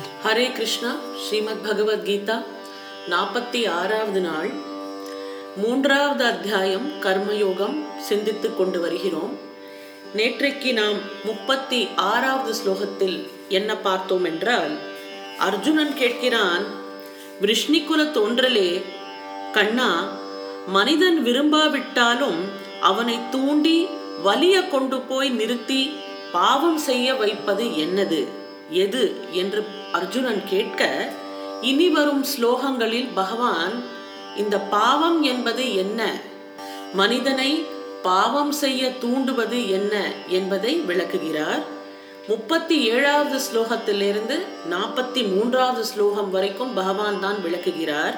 ஹரே கிருஷ்ணா ஸ்ரீமத் பகவத்கீதா நாற்பத்தி ஆறாவது நாள். மூன்றாவது அத்தியாயம் கர்மயோகம் சிந்தித்துக் கொண்டு வருகிறோம். நேற்றைக்கு நாம் முப்பத்தி ஆறாவது ஸ்லோகத்தில் என்ன பார்த்தோம் என்றால் அர்ஜுனன் கேட்கிறான் விஷ்ணிகுல தோன்றலே கண்ணா மனிதன் விரும்பாவிட்டாலும் அவனை தூண்டி வலிய கொண்டு போய் நிறுத்தி பாவம் செய்ய வைப்பது என்னது? எது என்று அர்ஜுனன் கேட்க இனி வரும் ஸ்லோகங்களில் பகவான் இந்த பாவம் என்பது என்ன? மனிதனை பாவம் செய்ய தூண்டுவது என்ன என்பதை விளக்குகிறார். முப்பத்தி ஏழாவது ஸ்லோகத்திலிருந்து நாற்பத்தி மூன்றாவது ஸ்லோகம் வரைக்கும் பகவான் தான் விளக்குகிறார்.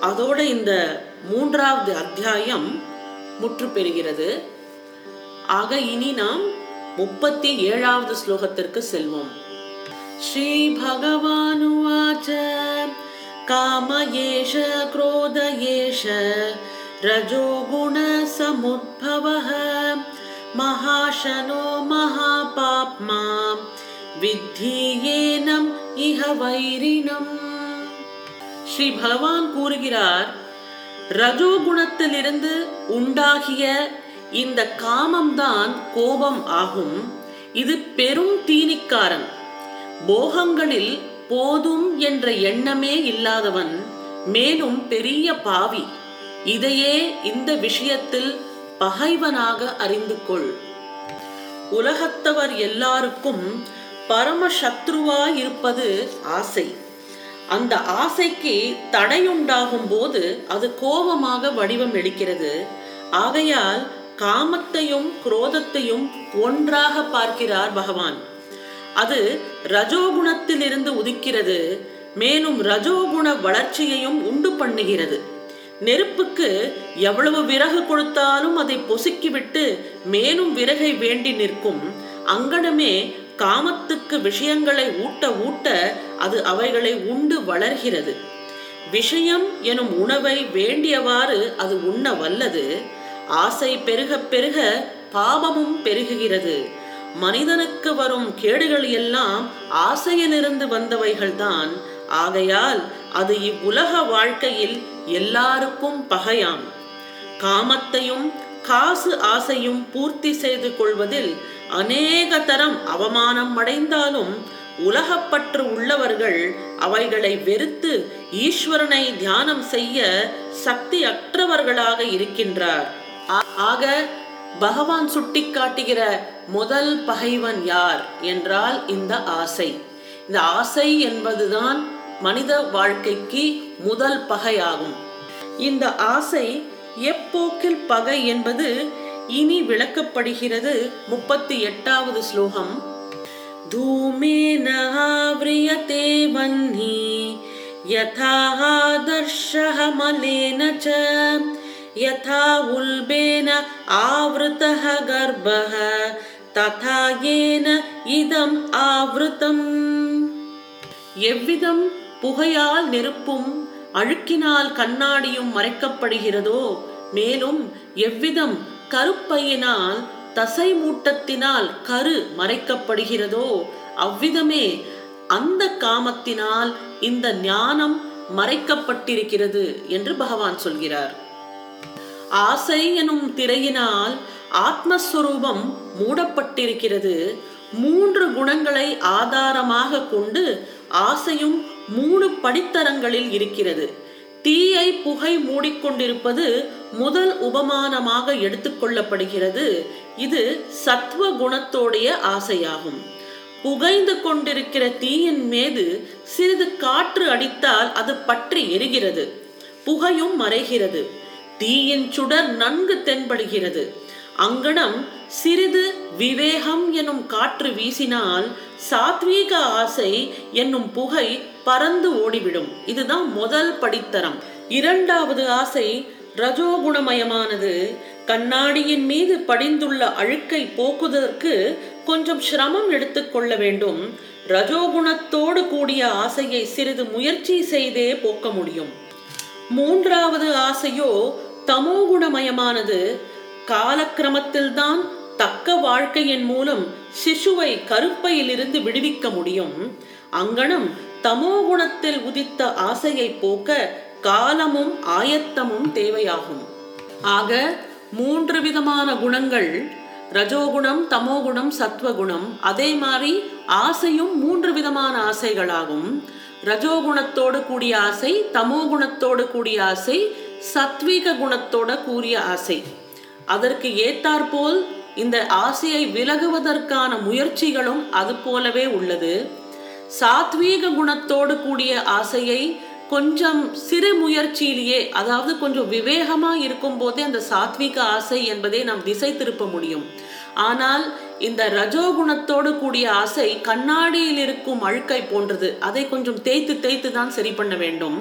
அதோட இந்த மூன்றாவது அத்தியாயம் முற்று பெறுகிறது. ஆக இனி நாம் முப்பத்தி ஏழாவது ஸ்லோகத்திற்கு செல்வோம். ஸ்ரீ பகவானுவாச்ச காம ஏஷ क्रोध एष रजोगुणसमुद्भवः महाशनो महापाप्मा வித்தியேனம் இஹ வைரினம் ஸ்ரீ பகவான் கூறுகிறார் ரஜோகுணத்திலிருந்து உண்டாகிய இந்த காமம்தான் கோபம் ஆகும் இது பெரும் தீனிக்காரன் போகங்களில் போதும் என்ற எண்ணமே இல்லாதவன் மேலும் பெரிய பாவி. இதையே இந்த விஷயத்தில் பகைவனாக அறிந்து கொள். உலகத்தவர் எல்லாருக்கும் பரம சத்ருவாய் இருப்பது ஆசை. அந்த ஆசைக்கு தடையுண்டாகும் போது அது கோபமாக வடிவம் எடுக்கிறது. ஆகையால் காமத்தையும் குரோதத்தையும் ஒன்றாக பார்க்கிறார் பகவான். அது ரஜோகுணத்திலிருந்து உதிக்கிறது. மேலும் ரஜோகுண வளர்ச்சியையும் உண்டு பண்ணுகிறது. நெருப்புக்கு எவ்வளவு விறகு கொடுத்தாலும் அதை பொசுக்கிவிட்டு மேலும் விறகை வேண்டி நிற்கும். அங்கனமே காமத்துக்கு விஷயங்களை ஊட்ட ஊட்ட அது அவைகளை உண்டு வளர்கிறது. விஷயம் எனும் உணவை வேண்டியவாறு அது உண்ண வல்லது. ஆசை பெருக பெருக பாவமும் பெருகுகிறது. மனிதனுக்கு வரும் கேடுகள் எல்லாம் ஆசையிலிருந்து வந்தவைகள்தான். ஆகையால் அது இவ்வுலக வாழ்க்கையில் எல்லாருக்கும் பகையாம். காமத்தையும் காசு ஆசையும் பூர்த்தி செய்து கொள்வதில் அநேக தரம் அவமானம் அடைந்தாலும் உலகப்பற்று உள்ளவர்கள் அவைகளை வெறுத்து ஈஸ்வரனை தியானம் செய்ய சக்தி அற்றவர்களாக இருக்கின்றார் ஆக பகவான் சுட்டிக்காட்டுகிற முதல் பகைவன் யார் என்றால் இந்த ஆசை இந்த ஆசை என்பதுதான் மனித வாழ்க்கைக்கு முதல் பகையாகும் இந்த ஆசை எப்போக்கில் பகை என்பது இனி விளக்கப்படுகிறது முப்பத்தி எட்டாவது ஸ்லோகம் धूमेन आव्रियते वह्नि यथा आदर्शः मलेन च यथा उल्बेन आवृतः गर्भः ததா ஏன இதம் ஆவருத்தம் எவ்விதம் புகையால் நெருப்பும் அழுக்கினால் கண்ணாடியும் மறைக்கப்படுகிறதோ மேலும் எவ்விதம் கருப்பையினால் தசை மூட்டத்தினால் கரு மறைக்கப்படுகிறதோ அவ்விதமே அந்த காமத்தினால் இந்த ஞானம் மறைக்கப்பட்டிருக்கிறது என்று பகவான் சொல்கிறார். ஆசை எனும் திரையினால் ஆத்மஸ்வரூபம் மூடப்பட்டிருக்கிறது. மூன்று குணங்களை ஆதாரமாக கொண்டு ஆசையும் மூணு படித்தரங்களில் இருக்கிறது. தீயை புகை மூடிக்கொண்டிருப்பது முதல் உபமானமாக எடுத்துக்கொள்ளப்படுகிறது இது சத்துவ குணத்தோடைய ஆசையாகும். புகைந்து கொண்டிருக்கிற தீயின் மீது சிறிது காற்று அடித்தால் அது பற்றி எரிகிறது. புகையும் மறைகிறது. தீயின் சுடர் நன்கு தென்படுகிறது. அங்கனம் சிறிது விவேகம் எனும் காற்று வீசினால் சாத்வீக ஆசை என்னும் புகை பறந்து ஓடிவிடும். இதுதான் முதல் படித்தரம். இரண்டாவது ஆசை ரஜோகுணமயமானது. கண்ணாடியின் மீது படிந்துள்ள அழுக்கை போக்குவதற்கு கொஞ்சம் சிரமம் எடுத்துக்கொள்ள வேண்டும். ரஜோகுணத்தோடு கூடிய ஆசையை சிறிது முயற்சி செய்தே போக்க முடியும். மூன்றாவது ஆசையோ தமோகுணமயமானது காலக்கிரமத்தில்தான் தக்க வாழ்க்கையின் மூலம் சிசுவை கருப்பையிலிருந்து விடுவிக்க முடியும். அங்கனம் தமோ குணத்தில் உதித்த ஆசையை போக்க காலமும் ஆயத்தமும் தேவையாகும். ஆக மூன்று விதமான குணங்கள் ரஜோகுணம் தமோகுணம் சத்வகுணம் அதே மாதிரி ஆசையும் மூன்று விதமான ஆசைகளாகும். ரஜோகுணத்தோடு கூடிய ஆசை தமோகுணத்தோடு கூடிய ஆசை சத்வீக குணத்தோட கூறிய ஆசை. அதற்கு ஏத்தாற்போல் இந்த ஆசையை விலகுவதற்கான முயற்சிகளும் அது போலவே உள்ளது. சாத்வீக குணத்தோடு கூடிய ஆசையை கொஞ்சம் சிறு முயற்சியிலேயே அதாவது கொஞ்சம் விவேகமா இருக்கும் போதே அந்த சாத்வீக ஆசை என்பதை நாம் திசை திருப்ப முடியும். ஆனால் இந்த ரஜோகுணத்தோடு கூடிய ஆசை கண்ணாடியில் இருக்கும் அழுக்கை போன்றது. அதை கொஞ்சம் தேய்த்து தேய்த்து தான் சரி பண்ண வேண்டும்.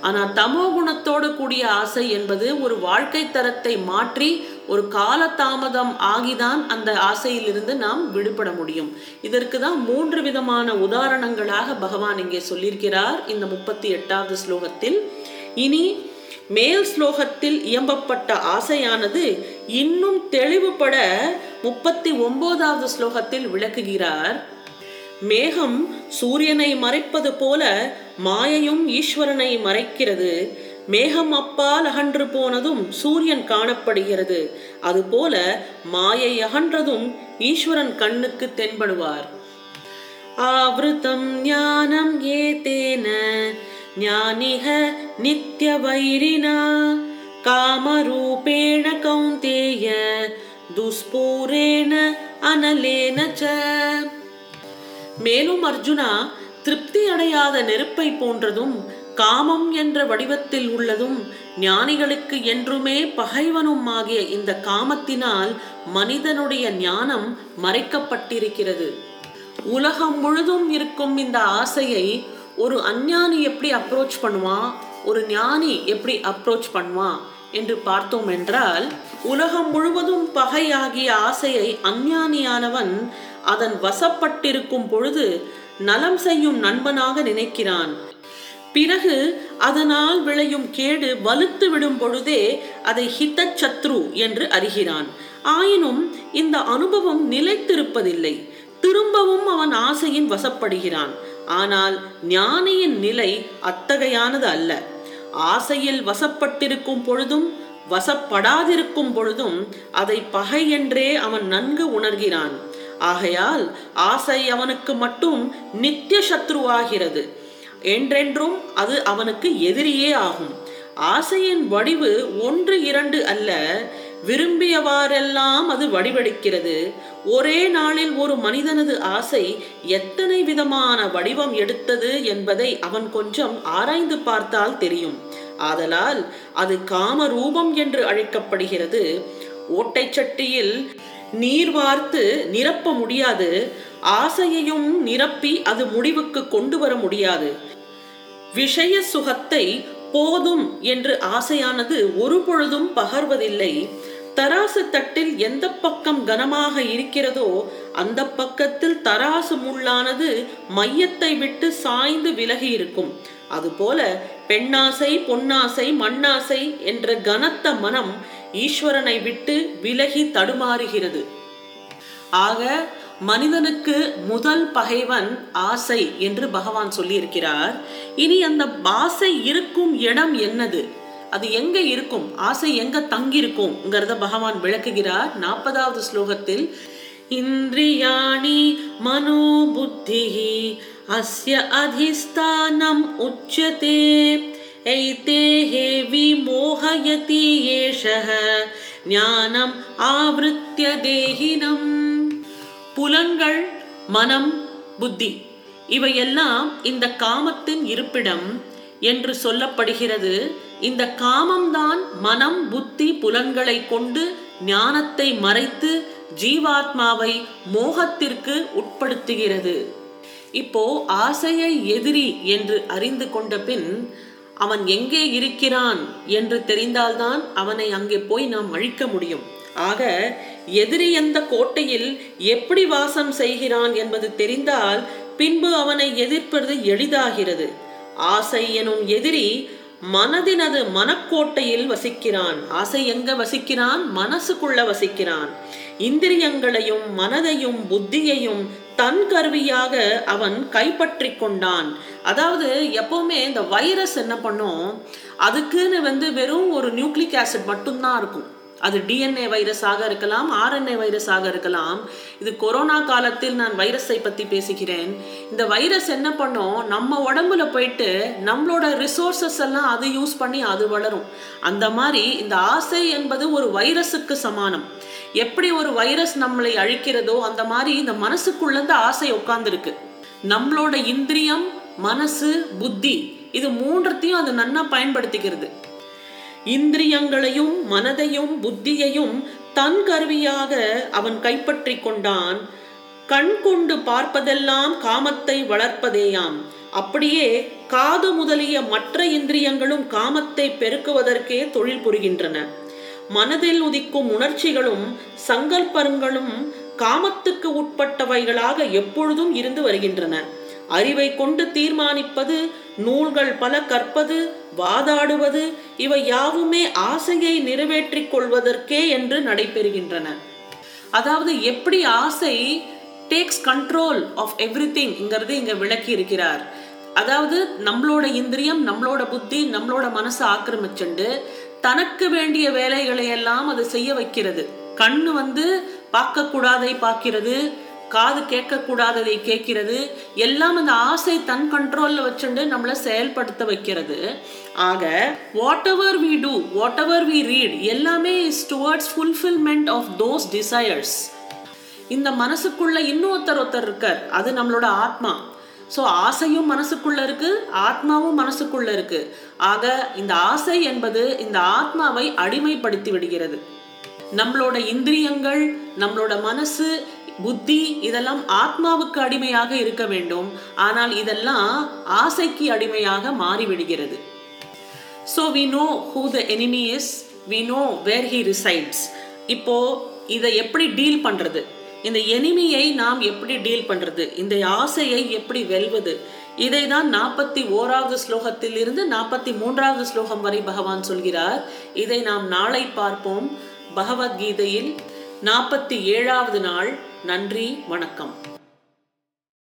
ஆனால் தமோ குணத்தோடு கூடிய ஆசை என்பது ஒரு வாழ்க்கை தரத்தை மாற்றி ஒரு காலதாமதம் ஆகிதான் அந்த ஆசையிலிருந்து நாம் விடுபட முடியும். இதற்கு தான் மூன்று விதமான உதாரணங்களாக பகவான் இங்கே சொல்லியிருக்கிறார். இந்த முப்பத்தி எட்டாவது ஸ்லோகத்தில் இனி மேல் ஸ்லோகத்தில் இயம்பப்பட்ட ஆசையானது இன்னும் தெளிவுபட முப்பத்தி ஒன்பதாவது ஸ்லோகத்தில் விளக்குகிறார். மேகம் சூரியனை மறைப்பது போல மாயையும் ஈஸ்வரனை மறைக்கிறது. மேகம் அப்பால் அகன்று போனதும் சூரியன் காணப்படுகிறது. அதுபோல மாயை அகன்றதும் ஈஸ்வரன் கண்ணுக்கு தென்படுவார். ஆவிருத்தம் ஞானம் ஏதேன ஞானிக நித்யவைரினா காமரூபேண கௌந்தேய துஸ்பூரேண அனலேன ச. மேலும் அர்ஜுனா திருப்தி அடையாத நெருப்பை போன்றதும் காமம் என்ற வடிவத்தில் உள்ளதும் ஞானிகளுக்கு என்றுமே பகைவனும் ஆகிய இந்த காமத்தினால் மனிதனுடைய ஞானம் மறைக்கப்பட்டிருக்கிறது. உலகம் முழுதும் இருக்கும் இந்த ஆசையை ஒரு அஞ்ஞானி எப்படி அப்ரோச் பண்ணுவான்? ஒரு ஞானி எப்படி அப்ரோச் பண்ணுவான்? என்று பார்த்தோம் என்றால் உலகம் முழுவதும் பகையாகிய ஆசையை அஞ்ஞானியானவன் அதன் வசப்பட்டிருக்கும் பொழுது நலம் செய்யும் நண்பனாக நினைக்கிறான். பிறகு அதனால் விளையும் கேடு வலுத்து விடும் பொழுதே அதை ஹிதச்சத்ரு என்று அறிகிறான். ஆயினும் இந்த அனுபவம் நிலைத்திருப்பதில்லை. திரும்பவும் அவன் ஆசையின் வசப்படுகிறான். ஆனால் ஞானியின் நிலை அத்தகையானது அல்ல. ஆசையில் வசப்பட்டிருக்கும் பொழுதும் வசப்படாதிருக்கும் பொழுதும் அதை பகை என்றே அவன் நன்கு உணர்கிறான். ஆகையால் ஆசை அவனுக்கு மட்டும் நித்திய சத்ருவாகிறது. என்றென்றும் அது அவனுக்கு எதிரியே ஆகும். ஆசையின் வடிவு ஒன்று இரண்டு அல்ல விரும்பியவாறெல்லாம் அது வடிவெடுக்கிறது. ஒரே நாளில் ஒரு மனிதனது ஆசை எத்தனை விதமான வடிவம் எடுத்தது என்பதை அவன் கொஞ்சம் ஆராய்ந்து பார்த்தால் தெரியும். ஆதலால் அது காம ரூபம் என்று அழைக்கப்படுகிறது. ஓட்டை சட்டியில் நீர் வார்த்து நிரப்ப முடியாது. ஆசையையும் நிரப்பி அது முடிவுக்கு கொண்டு வர முடியாது. விஷய சுகத்தை போதும் என்று ஆசையானது ஒரு பொழுதும் பகர்வதில்லை. தராசு தட்டில் எந்த பக்கம் கனமாக இருக்கிறதோ அந்த பக்கத்தில் தராசு முள்ளானது மையத்தை விட்டு சாய்ந்து விலகி இருக்கும் அதுபோல பெண்ணாசை பொன்னாசை மண்ணாசை என்ற கனத்த மனம் ஈஸ்வரனை விட்டு விலகி தடுமாறுகிறது. ஆக மனிதனுக்கு முதல் பகைவன் ஆசை என்று பகவான் சொல்லியிருக்கிறார். இனி அந்த ஆசை இருக்கும் இடம் என்னது? அது எங்க இருக்கும்? ஆசை எங்க தங்கியிருக்கும்ங்கிறத பகவான் விளக்குகிறார். நாற்பதாவது ஸ்லோகத்தில் இந்திரியாணி மனோபுத்தி அஸ்ய அதிஸ்தானம் உச்சதே எய்தே ஹேவி மோகயதி ஏஷக ஞானம் ஆவருத்திய தேகினம். புலங்கள் மனம் புத்தி இவையெல்லாம் இந்த காமத்தின் இருப்பிடம். என்று சொல்லப்படுகிறது. இந்த காமம்தான் மனம் புத்தி புலன்களை கொண்டு ஞானத்தை மறைத்து ஜீவாத்மாவை மோகத்திற்கு உட்படுத்துகிறது. இப்போ ஆசையை எதிரி என்று அறிந்து கொண்ட பின் அவன் எங்கே இருக்கிறான் என்று தெரிந்தால்தான் அவனை அங்கே போய் நாம் அழிக்க முடியும். ஆக எதிரி எந்த கோட்டையில் எப்படி வாசம் செய்கிறான் என்பது தெரிந்தால் பின்பு அவனை எதிர்ப்பது எளிதாகிறது. ஆசை எனும் எதிரி மனதினது மனக்கோட்டையில் வசிக்கிறான். ஆசை எங்க வசிக்கிறான்? மனசுக்குள்ள வசிக்கிறான். இந்திரியங்களையும் மனதையும் புத்தியையும் தன் கருவியாக அவன் கைப்பற்றி கொண்டான். அதாவது எப்பவுமே இந்த வைரஸ் என்ன பண்ணும்? அதுக்குன்னு வந்து வெறும் ஒரு நியூக்ளிக் ஆசிட் மட்டும்தான் இருக்கும். அது டிஎன்ஏ வைரஸாக இருக்கலாம் ஆர்என்ஏ வைரஸாக இருக்கலாம். இது கொரோனா காலத்தில் நான் வைரஸை பற்றி பேசுகிறேன். இந்த வைரஸ் என்ன பண்ணும் நம்ம உடம்புல போயிட்டு நம்மளோட ரிசோர்சஸ் எல்லாம் அது யூஸ் பண்ணி அது வளரும். அந்த மாதிரி இந்த ஆசை என்பது ஒரு வைரஸுக்கு சமானம். எப்படி ஒரு வைரஸ் நம்மளை அழிக்கிறதோ அந்த மாதிரி இந்த மனசுக்குள்ள இந்த ஆசை உட்கார்ந்துருக்கு. நம்மளோட இந்திரியம் மனசு புத்தி இது மூன்றத்தையும் அது நன்னா பயன்படுத்திக்கிறது. இந்திரியங்களையும் மனதையும் புத்தியையும் தன் கருவியாக அவன் கைப்பற்றி கொண்டான். கண் கொண்டு பார்ப்பதெல்லாம் காமத்தை வளர்ப்பதேயாம். அப்படியே காது முதலிய மற்ற இந்திரியங்களும் காமத்தை பெருக்குவதற்கே தொழில் புரிகின்றன. மனதில் உதிக்கும் உணர்ச்சிகளும் சங்கல்பங்களும் காமத்துக்கு உட்பட்டவைகளாக எப்பொழுதும் இருந்து வருகின்றன. அறிவை கொண்டு தீர்மானிப்பது நூல்கள் பல கற்பது வாதாடுவது இவை யாவுமே ஆசையை நிறைவேற்றிக் கொள்வதற்கே என்று நடைபெறுகின்றன. அதாவது எப்படி ஆசை டேக்ஸ் கண்ட்ரோல் ஆஃப் எவ்ரி திங்கிறது இங்க விளக்கி இருக்கிறார். அதாவது நம்மளோட இந்திரியம் நம்மளோட புத்தி நம்மளோட மனசை ஆக்கிரமிச்சுண்டு தனக்கு வேண்டிய வேலைகளை எல்லாம் அது செய்ய வைக்கிறது. கண்ணு வந்து பார்க்கக்கூடாதை பார்க்கிறது காது கேட்கக்கூடாததை கேட்கிறது. எல்லாம் அந்த ஆசை தன் கண்ட்ரோலில் வச்சுட்டு நம்மளை செயல்படுத்த வைக்கிறது. ஆக whatever we do whatever we read எல்லாமே is towards fulfilment of those desires இந்த மனசுக்குள்ள இன்னொருத்தர் ஒருத்தர் இருக்கார். அது நம்மளோட ஆத்மா. ஸோ ஆசையும் மனசுக்குள்ளே இருக்குது ஆத்மாவும் மனசுக்குள்ளே இருக்குது ஆக இந்த ஆசை என்பது இந்த ஆத்மாவை அடிமைப்படுத்தி விடுகிறது. நம்மளோட இந்திரியங்கள் நம்மளோட மனசு புத்தி இதெல்லாம் ஆத்மாவுக்கு அடிமையாக இருக்க வேண்டும். ஆனால் இதெல்லாம் ஆசைக்கு அடிமையாக மாறிவிடுகிறது. So we know who the enemy is we know where he resides இப்போ இதை எப்படி டீல் பண்றது? இந்த எனிமியை நாம் எப்படி டீல் பண்றது? இந்த ஆசையை எப்படி வெல்வது? இதை தான் நாற்பத்தி ஓராவது ஸ்லோகத்தில் இருந்து நாற்பத்தி மூன்றாவது ஸ்லோகம் வரை பகவான் சொல்கிறார். இதை நாம் நாளை பார்ப்போம். பகவத்கீதையில் நாற்பத்தி ஏழாவது நாள். நன்றி வணக்கம்.